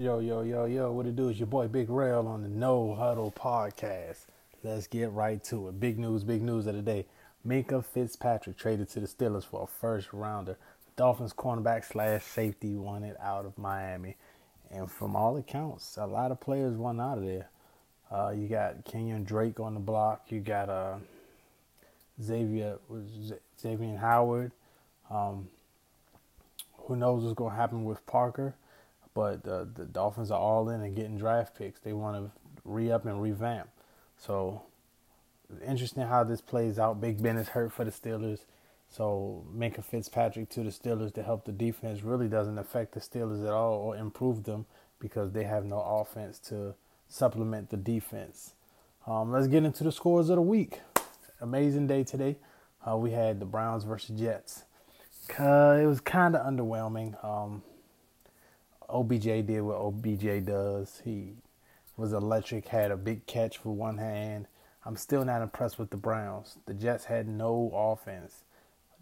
Yo, yo, yo, yo, what it do is your boy Big Rail on the No Huddle podcast. Let's get right to it. Big news, big news of the day. Minkah Fitzpatrick traded to the Steelers for a first rounder. Dolphins cornerback slash safety wanted out of Miami. And from all accounts, a lot of players won out of there. Uh, you got Kenyon Drake on the block. You got uh, Xavier Xavier Howard. Um, who knows what's going to happen with Parker? But uh, the Dolphins are all in and getting draft picks. They want to re up and revamp. So interesting how this plays out. Big Ben is hurt for the Steelers. So Minkah Fitzpatrick to the Steelers to help the defense really doesn't affect the Steelers at all or improve them because they have no offense to supplement the defense. Um, let's get into the scores of the week. Amazing day today. Uh, we had the Browns versus Jets. Uh, it was kind of underwhelming. Um, OBJ did what OBJ does. He was electric, had a big catch for one hand. I'm still not impressed with the Browns. The Jets had no offense.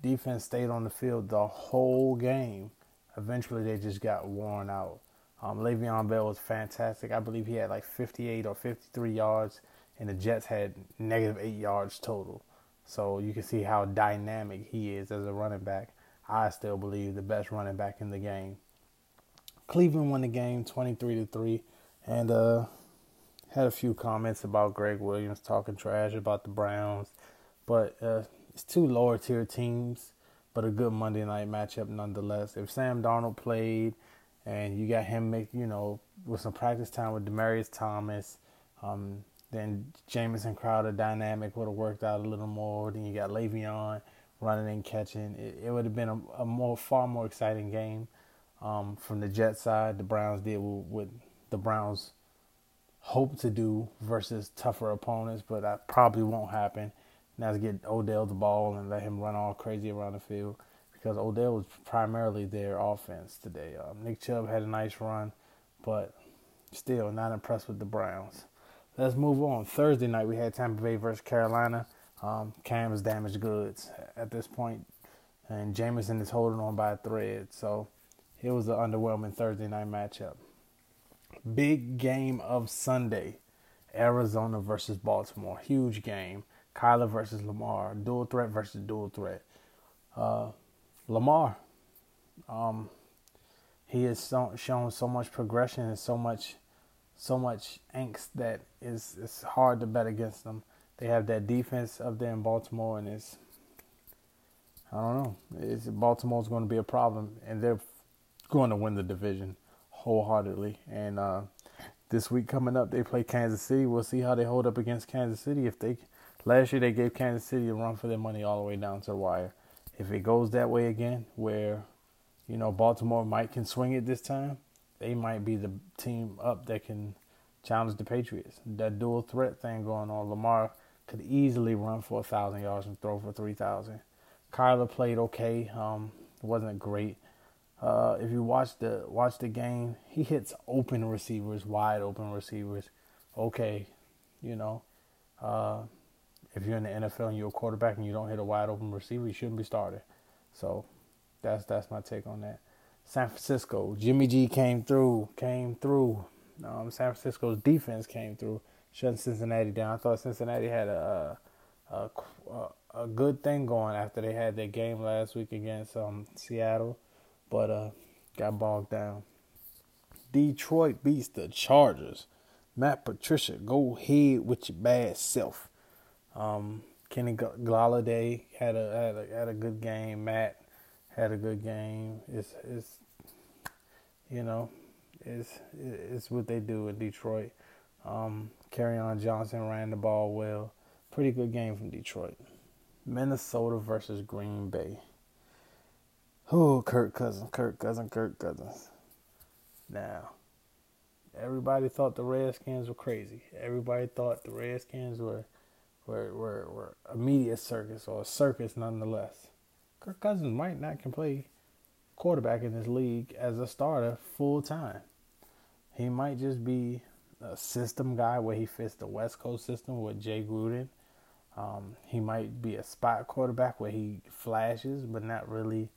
Defense stayed on the field the whole game. Eventually, they just got worn out. Um, Le'Veon Bell was fantastic. I believe he had like 58 or 53 yards, and the Jets had negative eight yards total. So you can see how dynamic he is as a running back. I still believe the best running back in the game. Cleveland won the game 23 to 3 and uh, had a few comments about Gregg Williams talking trash about the Browns, but uh, it's two lower tier teams, but a good Monday night matchup nonetheless. If Sam Darnold played and you got him make, you know, with some practice time with Demaryius Thomas, um, then Jamison Crowder dynamic would have worked out a little more. Then you got Le'Veon running and catching. It, it would have been a, a, more, far more exciting game. Um, from the Jet side, the Browns did what the Browns hope to do versus tougher opponents, but that probably won't happen. Now to get Odell the ball and let him run all crazy around the field because Odell was primarily their offense today. Um, Nick Chubb had a nice run, but still not impressed with the Browns. Let's move on. Thursday night we had Tampa Bay versus Carolina. Um, Cam is damaged goods at this point, and Jameson is holding on by a thread. So it was an underwhelming Thursday night matchup. Big game of Sunday Arizona versus Baltimore. Huge game. Kyler versus Lamar. Dual threat versus dual threat. Uh, Lamar, um, he has so, shown so much progression and so much, so much angst that it's hard to bet against them. They have that defense up there in Baltimore, and it's I don't know. It's Baltimore's going to be a problem, and they're going to win the division wholeheartedly. And uh, this week coming up, they play Kansas City. We'll see how they hold up against Kansas City. If they last year they gave Kansas City a run for their money all the way down to the wire. If it goes that way again, where you know Baltimore might can swing it this time, they might be the team up that can challenge the Patriots. That dual threat thing going on. Lamar could easily run for a thousand yards and throw for three thousand. Kyler played okay. Um, wasn't great. Uh, if you watch the watch the game, he hits open receivers, wide open receivers. Okay, you know, uh, if you're in the NFL and you're a quarterback and you don't hit a wide open receiver, you shouldn't be starting. So that's that's my take on that. San Francisco, Jimmy G came through, came through. Um, San Francisco's defense came through, shutting Cincinnati down. I thought Cincinnati had a a, a, a good thing going after they had their game last week against um, Seattle but uh, got bogged down. Detroit beats the Chargers. Matt Patricia, go ahead with your bad self. Um, Kenny Golladay had a, had a had a good game. Matt had a good game. It's it's you know it's it's what they do in Detroit. Um, Kerryon Johnson ran the ball well. Pretty good game from Detroit. Minnesota versus Green Bay. Oh, Kirk Cousins, Kirk Cousins, Kirk Cousins. Now, everybody thought the Redskins were crazy. Everybody thought the Redskins were were were, were a media circus or a circus nonetheless. Kirk Cousins might not can play quarterback in this league as a starter full time. He might just be a system guy where he fits the West Coast system with Jay Gruden. Um, he might be a spot quarterback where he flashes but not really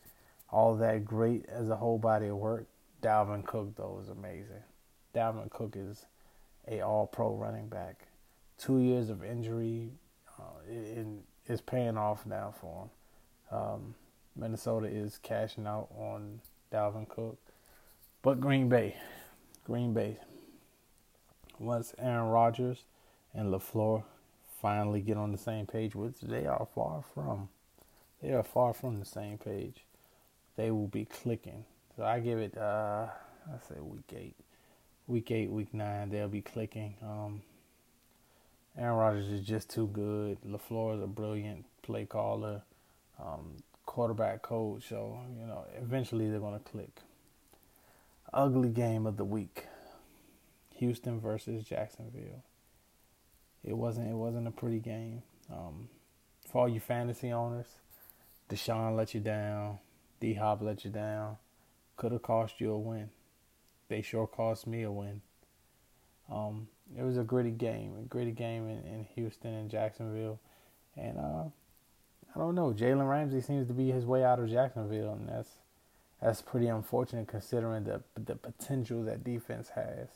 all that great as a whole body of work. Dalvin Cook though is amazing. Dalvin Cook is a All Pro running back. Two years of injury, uh, it, it's paying off now for him. Um, Minnesota is cashing out on Dalvin Cook, but Green Bay, Green Bay. Once Aaron Rodgers and LaFleur finally get on the same page, which they are far from, they are far from the same page. They will be clicking. So I give it, uh, I say week eight, week eight, week nine. They'll be clicking. Um, Aaron Rodgers is just too good. LaFleur is a brilliant play caller, um, quarterback coach. So, you know, eventually they're going to click. Ugly game of the week Houston versus Jacksonville. It wasn't it wasn't a pretty game. Um, for all you fantasy owners, Deshaun let you down. D Hop let you down. Could have cost you a win. They sure cost me a win. Um, it was a gritty game, a gritty game in, in Houston and Jacksonville, and uh, I don't know. Jalen Ramsey seems to be his way out of Jacksonville, and that's that's pretty unfortunate considering the the potential that defense has.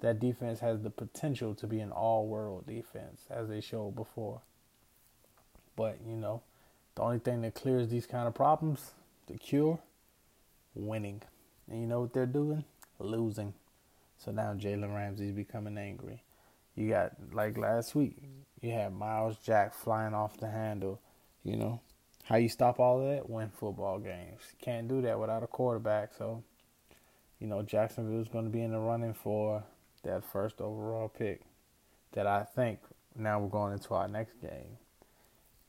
That defense has the potential to be an all-world defense, as they showed before. But you know, the only thing that clears these kind of problems, the cure, winning. And you know what they're doing? Losing. So now Jalen Ramsey's becoming angry. You got like last week, you had Myles Jack flying off the handle. You know how you stop all that? Win football games. Can't do that without a quarterback. So you know Jacksonville's going to be in the running for that first overall pick. That I think now we're going into our next game.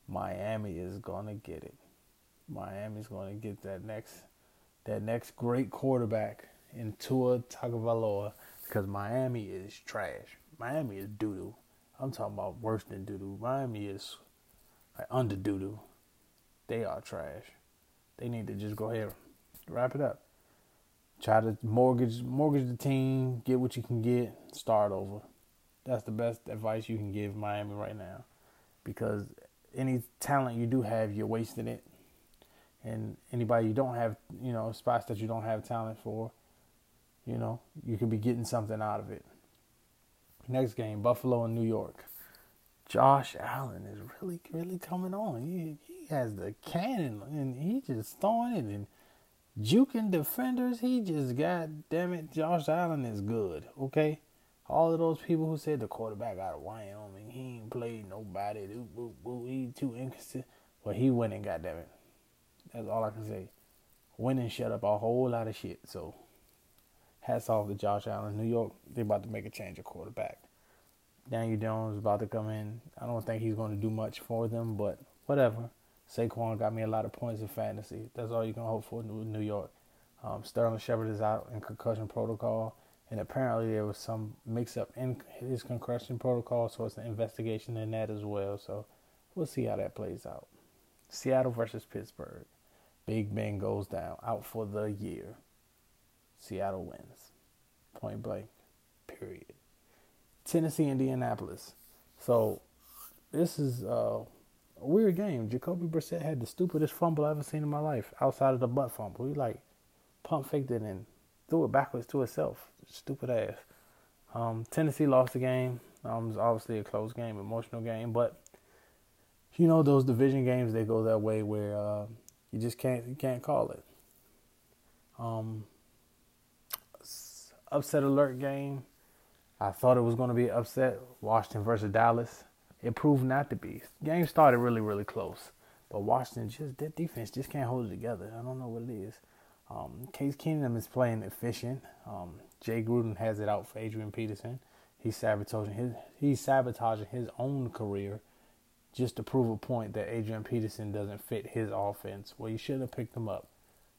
Miami is going to get it. Miami's going to get that next that next great quarterback in Tua Tagovailoa because Miami is trash. Miami is doo doo. I'm talking about worse than doo doo. Miami is like under doo doo. They are trash. They need to just go ahead wrap it up. Try to mortgage mortgage the team, get what you can get, start over. That's the best advice you can give Miami right now. Because any talent you do have, you're wasting it. And anybody you don't have, you know, spots that you don't have talent for, you know, you could be getting something out of it. Next game, Buffalo and New York. Josh Allen is really, really coming on. He, he has the cannon and he just throwing it and juking defenders. He just, god damn it, Josh Allen is good, okay? All of those people who said the quarterback out of Wyoming, he ain't played nobody, he too inconsistent. Well, he went and got damn it. That's all I can say. And shut up a whole lot of shit. So hats off to Josh Allen. New York, they're about to make a change of quarterback. Daniel Jones about to come in. I don't think he's going to do much for them, but whatever. Saquon got me a lot of points in fantasy. That's all you can hope for in New York. Um, Sterling Shepard is out in concussion protocol, and apparently there was some mix-up in his concussion protocol, so it's an investigation in that as well. So we'll see how that plays out. Seattle versus Pittsburgh. Big Ben goes down, out for the year. Seattle wins. Point blank. Period. Tennessee, Indianapolis. So this is uh, a weird game. Jacoby Brissett had the stupidest fumble I've ever seen in my life, outside of the butt fumble. He like pump faked it and threw it backwards to itself. Stupid ass. Um, Tennessee lost the game. Um, it was obviously a close game, emotional game, but you know those division games they go that way where uh, you just can't you can't call it. Um, upset alert game. I thought it was going to be upset. Washington versus Dallas. It proved not to be. Game started really, really close, but Washington just that defense just can't hold it together. I don't know what it is. Um, Case Keenum is playing efficient. Um, Jay Gruden has it out for Adrian Peterson. He's sabotaging his he's sabotaging his own career just to prove a point that Adrian Peterson doesn't fit his offense. Well, you should have picked him up.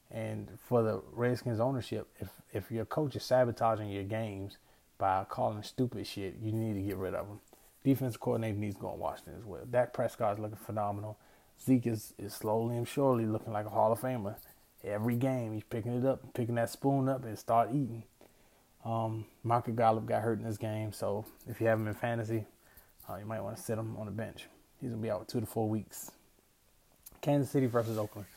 And for the Redskins ownership, if if your coach is sabotaging your games by calling stupid shit, you need to get rid of him. Defense coordinator needs to go in Washington as well. Dak is looking phenomenal. Zeke is, is slowly and surely looking like a Hall of Famer. Every game he's picking it up, picking that spoon up and start eating. Um, Michael Gallup got hurt in this game, so if you have him in fantasy, uh, you might want to sit him on the bench. He's gonna be out two to four weeks. Kansas City versus Oakland.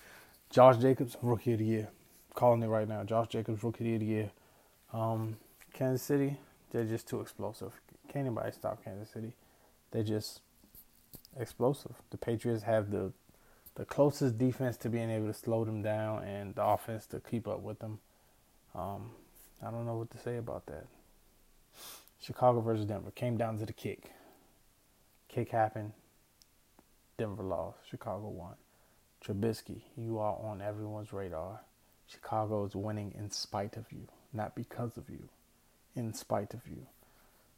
Josh Jacobs, rookie of the year. calling it right now. Josh Jacobs, rookie of the year. Um, Kansas City, they're just too explosive. Can't anybody stop Kansas City? They're just explosive. The Patriots have the the closest defense to being able to slow them down and the offense to keep up with them. Um, I don't know what to say about that. Chicago versus Denver came down to the kick. Kick happened. Denver lost. Chicago won. Trubisky, you are on everyone's radar. Chicago is winning in spite of you, not because of you, in spite of you.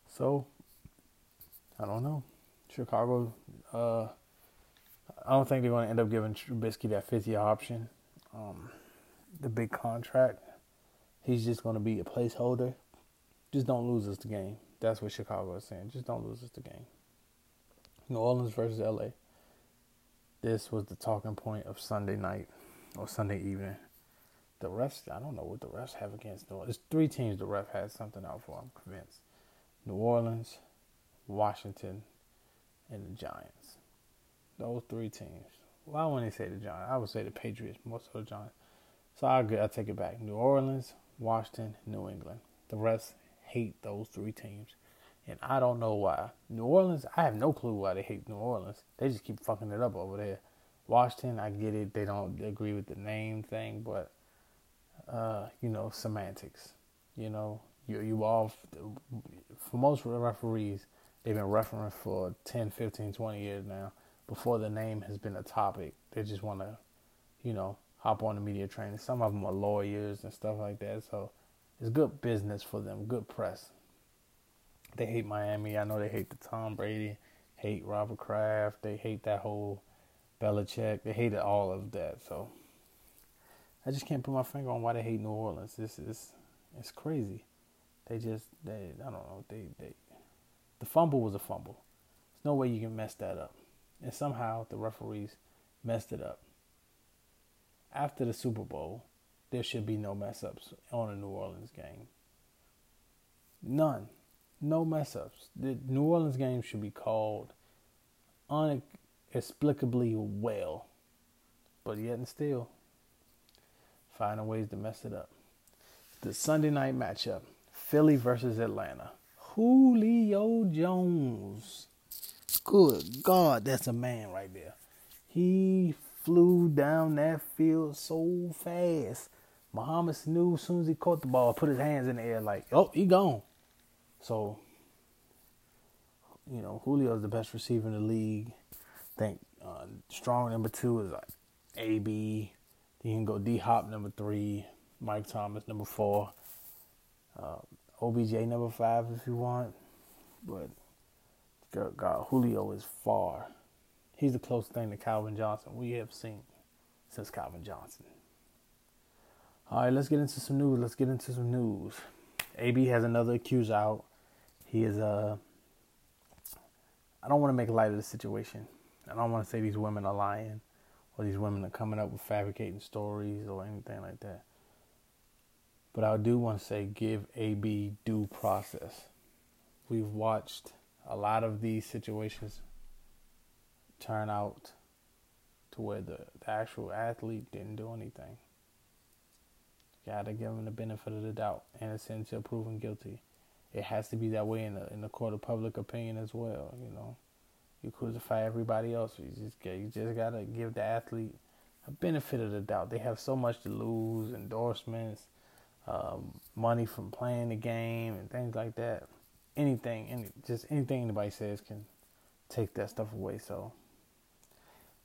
So, I don't know. Chicago, uh, I don't think they're going to end up giving Trubisky that fifth year option. Um, the big contract. He's just going to be a placeholder. Just don't lose us the game. That's what Chicago is saying. Just don't lose us the game. New Orleans versus LA. This was the talking point of Sunday night or Sunday evening. The refs, I don't know what the refs have against New Orleans. There's three teams the ref has something out for, I'm convinced. New Orleans, Washington, and the Giants. Those three teams. Why wouldn't say the Giants? I would say the Patriots, more so the Giants. So I'll, I'll take it back. New Orleans, Washington, New England. The refs hate those three teams. And I don't know why. New Orleans, I have no clue why they hate New Orleans. They just keep fucking it up over there. Washington, I get it. They don't agree with the name thing, but uh, you know, semantics. You know, you you all for most referees, they've been refereeing for 10, 15, 20 years now. Before the name has been a topic, they just want to, you know, hop on the media train. Some of them are lawyers and stuff like that, so it's good business for them, good press. They hate Miami. I know they hate the Tom Brady, hate Robert Kraft. They hate that whole Belichick. They hated all of that. So I just can't put my finger on why they hate New Orleans. This is it's crazy. They just they I don't know they they the fumble was a fumble. There's no way you can mess that up. And somehow the referees messed it up. After the Super Bowl, there should be no mess ups on a New Orleans game. None. No mess ups. The New Orleans game should be called inexplicably well. But yet and still, finding ways to mess it up. The Sunday night matchup Philly versus Atlanta. Julio Jones. Good God, that's a man right there. He flew down that field so fast. Mohamed Sanu, as soon as he caught the ball, put his hands in the air like, oh, he gone. So, you know, Julio is the best receiver in the league. I think uh, strong number two is like AB. You can go D Hop number three, Mike Thomas number four, uh, OBJ number five if you want. But God, Julio is far. He's the closest thing to Calvin Johnson we have seen since Calvin Johnson. All right, let's get into some news. Let's get into some news. AB has another accused out. He is uh I don't want to make light of the situation. I don't want to say these women are lying or these women are coming up with fabricating stories or anything like that. But I do want to say give AB due process. We've watched a lot of these situations turn out to where the, the actual athlete didn't do anything. Gotta give him the benefit of the doubt, innocent until proven guilty. It has to be that way in the in the court of public opinion as well. You know, you crucify everybody else. You just you just gotta give the athlete a benefit of the doubt. They have so much to lose, endorsements, um, money from playing the game, and things like that. Anything, any, just anything anybody says can take that stuff away. So,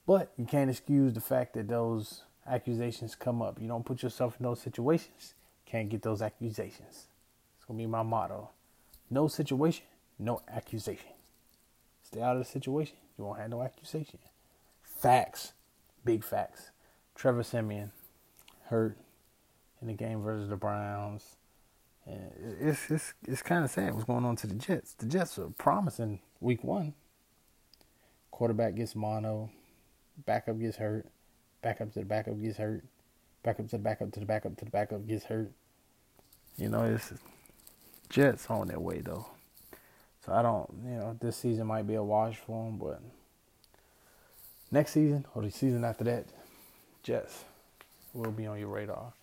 but you can't excuse the fact that those accusations come up. You don't put yourself in those situations, can't get those accusations. It's gonna be my motto. No situation, no accusation. Stay out of the situation, you won't have no accusation. Facts, big facts. Trevor Siemian hurt in the game versus the Browns. And it's it's it's kind of sad what's going on to the Jets. The Jets are promising week one. Quarterback gets mono, backup gets hurt backup to the backup gets hurt, backup to the backup to the backup to the backup gets hurt. You know, it's Jets on their way though. So I don't, you know, this season might be a wash for them, but next season or the season after that, Jets will be on your radar.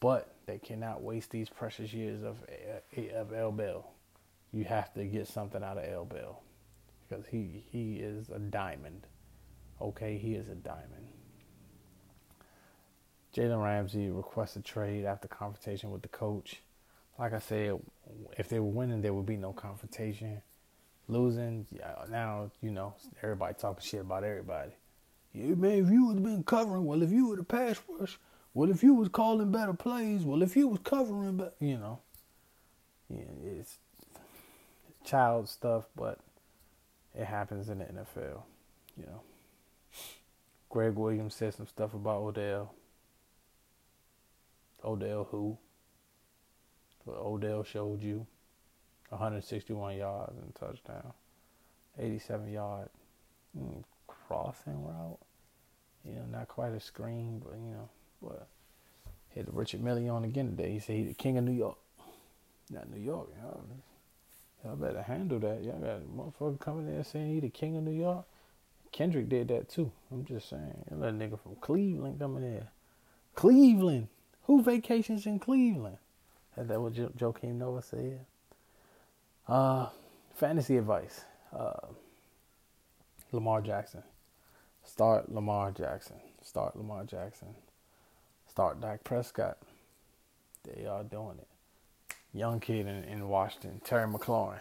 But They cannot waste these precious years of eh, of L. Bell. You have to get something out of L. Bell because he he is a diamond. Okay, he is a diamond. Jalen Ramsey requested a trade after confrontation with the coach. Like I said, if they were winning, there would be no confrontation. Losing, yeah, now you know everybody talking shit about everybody. Yeah, man, if you would have been covering, well, if you would have pass rush, well, if you was calling better plays, well, if you was covering, better, you know, yeah, it's child stuff, but it happens in the NFL, you know. Gregg Williams said some stuff about Odell. Odell who? Odell showed you. 161 yards and touchdown. 87 yard mm, crossing route. You know, not quite a screen, but you know, but hit Richard Mille on again today. He said he the king of New York. Not New York, y'all. Y'all better handle that. Y'all got a motherfucker coming there saying he the king of New York. Kendrick did that too. I'm just saying. That nigga from Cleveland coming there. Cleveland. Who vacations in Cleveland? Is that what jo- Joakim Noah said? Uh, fantasy advice. Uh, Lamar Jackson. Start Lamar Jackson. Start Lamar Jackson. Start Dak Prescott. They are doing it. Young kid in, in Washington, Terry McLaurin,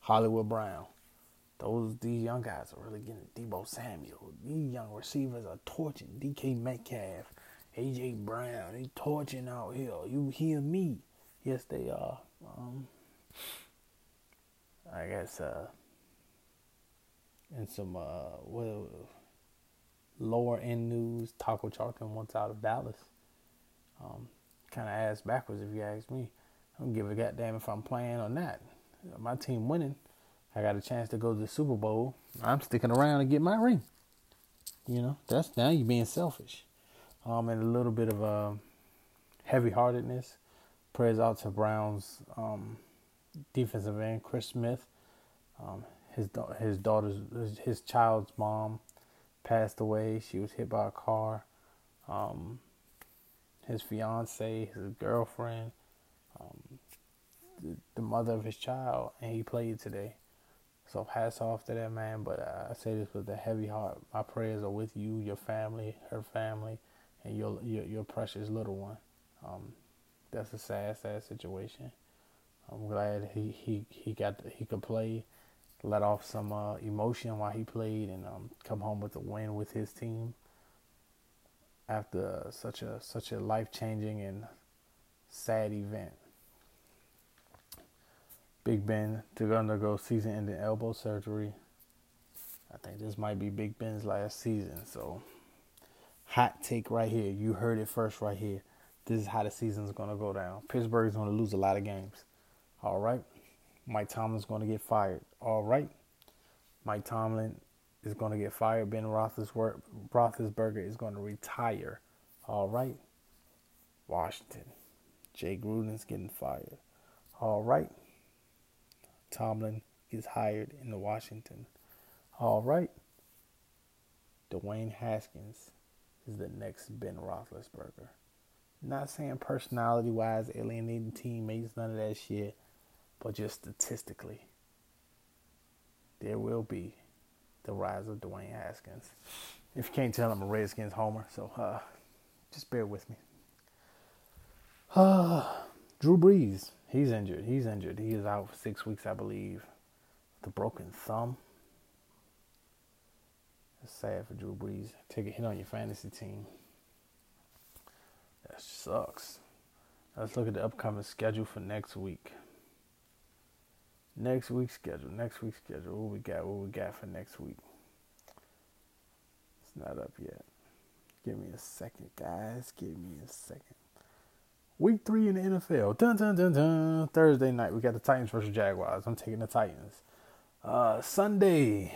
Hollywood Brown. Those these young guys are really getting Deebo Samuel. These young receivers are torching DK Metcalf, AJ Brown. They torching out here. You hear me? Yes, they are. Um, I guess uh, and some uh, well, lower end news. Taco Charlton wants out of Dallas. Um, kind of ass backwards if you ask me. I don't give a goddamn if I'm playing or not. My team winning. I got a chance to go to the Super Bowl. I'm sticking around and get my ring. You know, that's now you're being selfish. Um, and a little bit of a heavy heartedness. Prayers out to Browns um, defensive end Chris Smith. Um, his his daughter's his child's mom passed away. She was hit by a car. Um, his fiance, his girlfriend, um, the, the, mother of his child, and he played today. So hats off to that man. But I say this with a heavy heart. My prayers are with you, your family, her family, and your your, your precious little one. Um, that's a sad, sad situation. I'm glad he he he got he could play, let off some uh, emotion while he played, and um, come home with a win with his team. After such a such a life changing and sad event. Big Ben to undergo season ending elbow surgery. I think this might be Big Ben's last season. So, hot take right here. You heard it first right here. This is how the season's going to go down. Pittsburgh's going to lose a lot of games. All right. Mike Tomlin's going to get fired. All right. Mike Tomlin is going to get fired. Ben Roethlisberger is going to retire. All right. Washington. Jay Gruden's getting fired. All right. Tomlin is hired in the Washington. All right. Dwayne Haskins is the next Ben Roethlisberger. Not saying personality wise, alienating teammates, none of that shit, but just statistically, there will be the rise of Dwayne Haskins. If you can't tell, I'm a Redskins homer, so uh, just bear with me. Uh, Drew Brees, he's injured. He's injured. He is out for six weeks, I believe. with a broken thumb. It's sad for Drew Brees. Take a hit on your fantasy team. That sucks. Let's look at the upcoming schedule for next week. Next week's schedule. Next week's schedule. What we got? What we got for next week? It's not up yet. Give me a second, guys. Give me a second. Week three in the NFL. Dun dun dun dun. Thursday night, we got the Titans versus Jaguars. I'm taking the Titans. Uh, Sunday,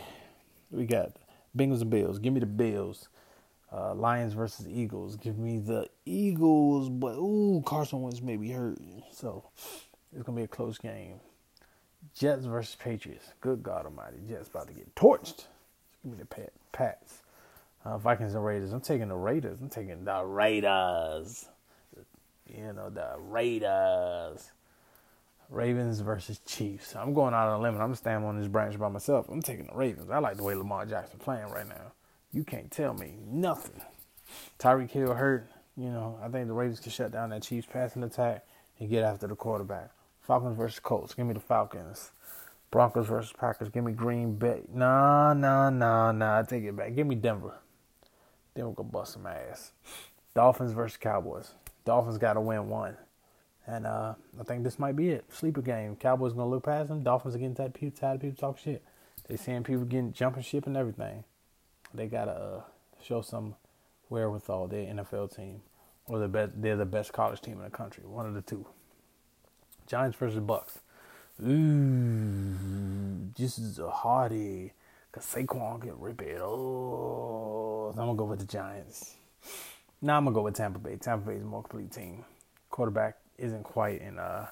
we got Bengals and Bills. Give me the Bills. Uh, Lions versus Eagles. Give me the Eagles, but ooh, Carson Wentz may be hurt, so it's gonna be a close game. Jets versus Patriots. Good God Almighty, Jets about to get torched. Give me the Pat, Pats. Uh, Vikings and Raiders. I'm taking the Raiders. I'm taking the Raiders. You know, the Raiders. Ravens versus Chiefs. I'm going out on a limb. I'm standing on this branch by myself. I'm taking the Ravens. I like the way Lamar Jackson playing right now. You can't tell me nothing. Tyreek Hill hurt. You know, I think the Ravens can shut down that Chiefs passing attack and get after the quarterback. Falcons versus Colts. Give me the Falcons. Broncos versus Packers. Give me Green Bay. Nah, nah, nah, nah. I take it back. Give me Denver. Denver go bust some ass. Dolphins versus Cowboys. Dolphins got to win one. And uh, I think this might be it. Sleeper game. Cowboys gonna look past them. Dolphins are getting tired of people, of people talk shit. They seeing people getting jumping ship and everything. They gotta uh, show some wherewithal. They're NFL team, or the best. They're the best college team in the country. One of the two. Giants versus Bucks. Ooh, this is a hardy. Cause Saquon get ripped. Oh, I'm gonna go with the Giants. Now I'm gonna go with Tampa Bay. Tampa Bay is a more complete team. Quarterback isn't quite in uh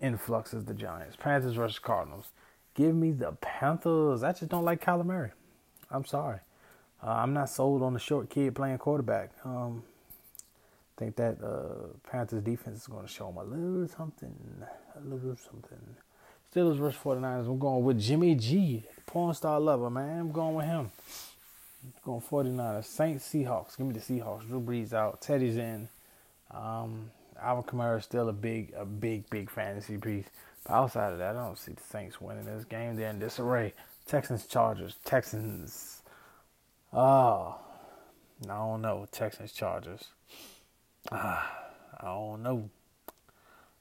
influx as the Giants. Panthers versus Cardinals. Give me the Panthers. I just don't like Kyler Murray. I'm sorry. Uh, I'm not sold on the short kid playing quarterback. Um, I think that uh, Panthers defense is going to show them a little something. A little something. Steelers versus 49ers. I'm going with Jimmy G, porn star lover, man. I'm going with him. I'm going 49ers. Saints, Seahawks. Give me the Seahawks. Drew Brees out. Teddy's in. Um, Alvin Kamara is still a big, a big, big fantasy piece. But outside of that, I don't see the Saints winning this game. They're in disarray. Texans, Chargers. Texans. Oh, I don't know. Texans, Chargers. Ah, I don't know.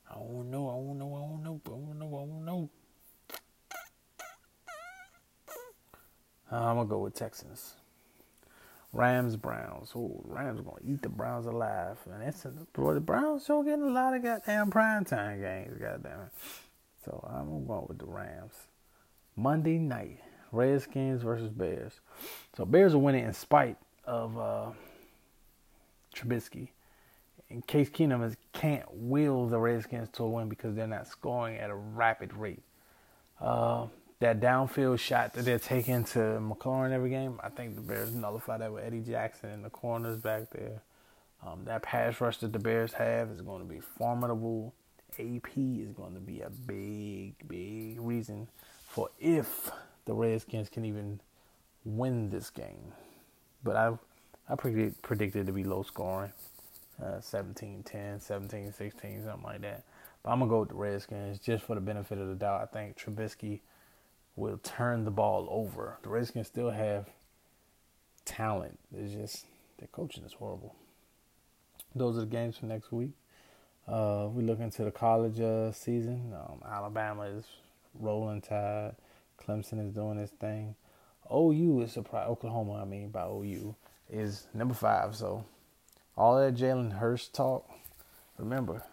I don't know. I don't know. I don't know. I don't know. I don't know. I'm gonna go with Texans. Rams, Browns. Oh, Rams gonna eat the Browns alive. And it's boy, the Browns sure getting a lot of goddamn primetime games, goddamn it. So I'm going with the Rams. Monday night, Redskins versus Bears. So Bears are winning in spite of uh, Trubisky. And case Keenum is, can't will the Redskins to a win because they're not scoring at a rapid rate. Uh, that downfield shot that they're taking to McLaurin every game, I think the Bears nullify that with Eddie Jackson and the corners back there. Um, that pass rush that the Bears have is going to be formidable. AP is going to be a big, big reason for if the Redskins can even win this game. But I I predict, predicted to be low scoring, uh, 17-10, 17-16, something like that. But I'm going to go with the Redskins just for the benefit of the doubt. I think Trubisky – will turn the ball over. The Redskins still have talent. It's just their coaching is horrible. Those are the games for next week. Uh, we look into the college uh, season. Um, Alabama is rolling tide. Clemson is doing its thing. OU is surprised. Oklahoma, I mean, by OU, is number five. So all that Jalen Hurts talk, remember,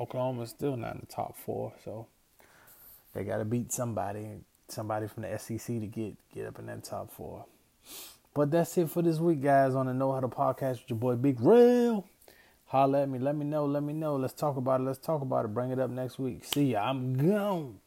Oklahoma is still not in the top four. So they got to beat somebody somebody from the SEC to get get up in that top four. But that's it for this week, guys. On the No Huddle Podcast with your boy Big Real. Holla at me. Let me know. Let me know. Let's talk about it. Let's talk about it. Bring it up next week. See ya. I'm gone.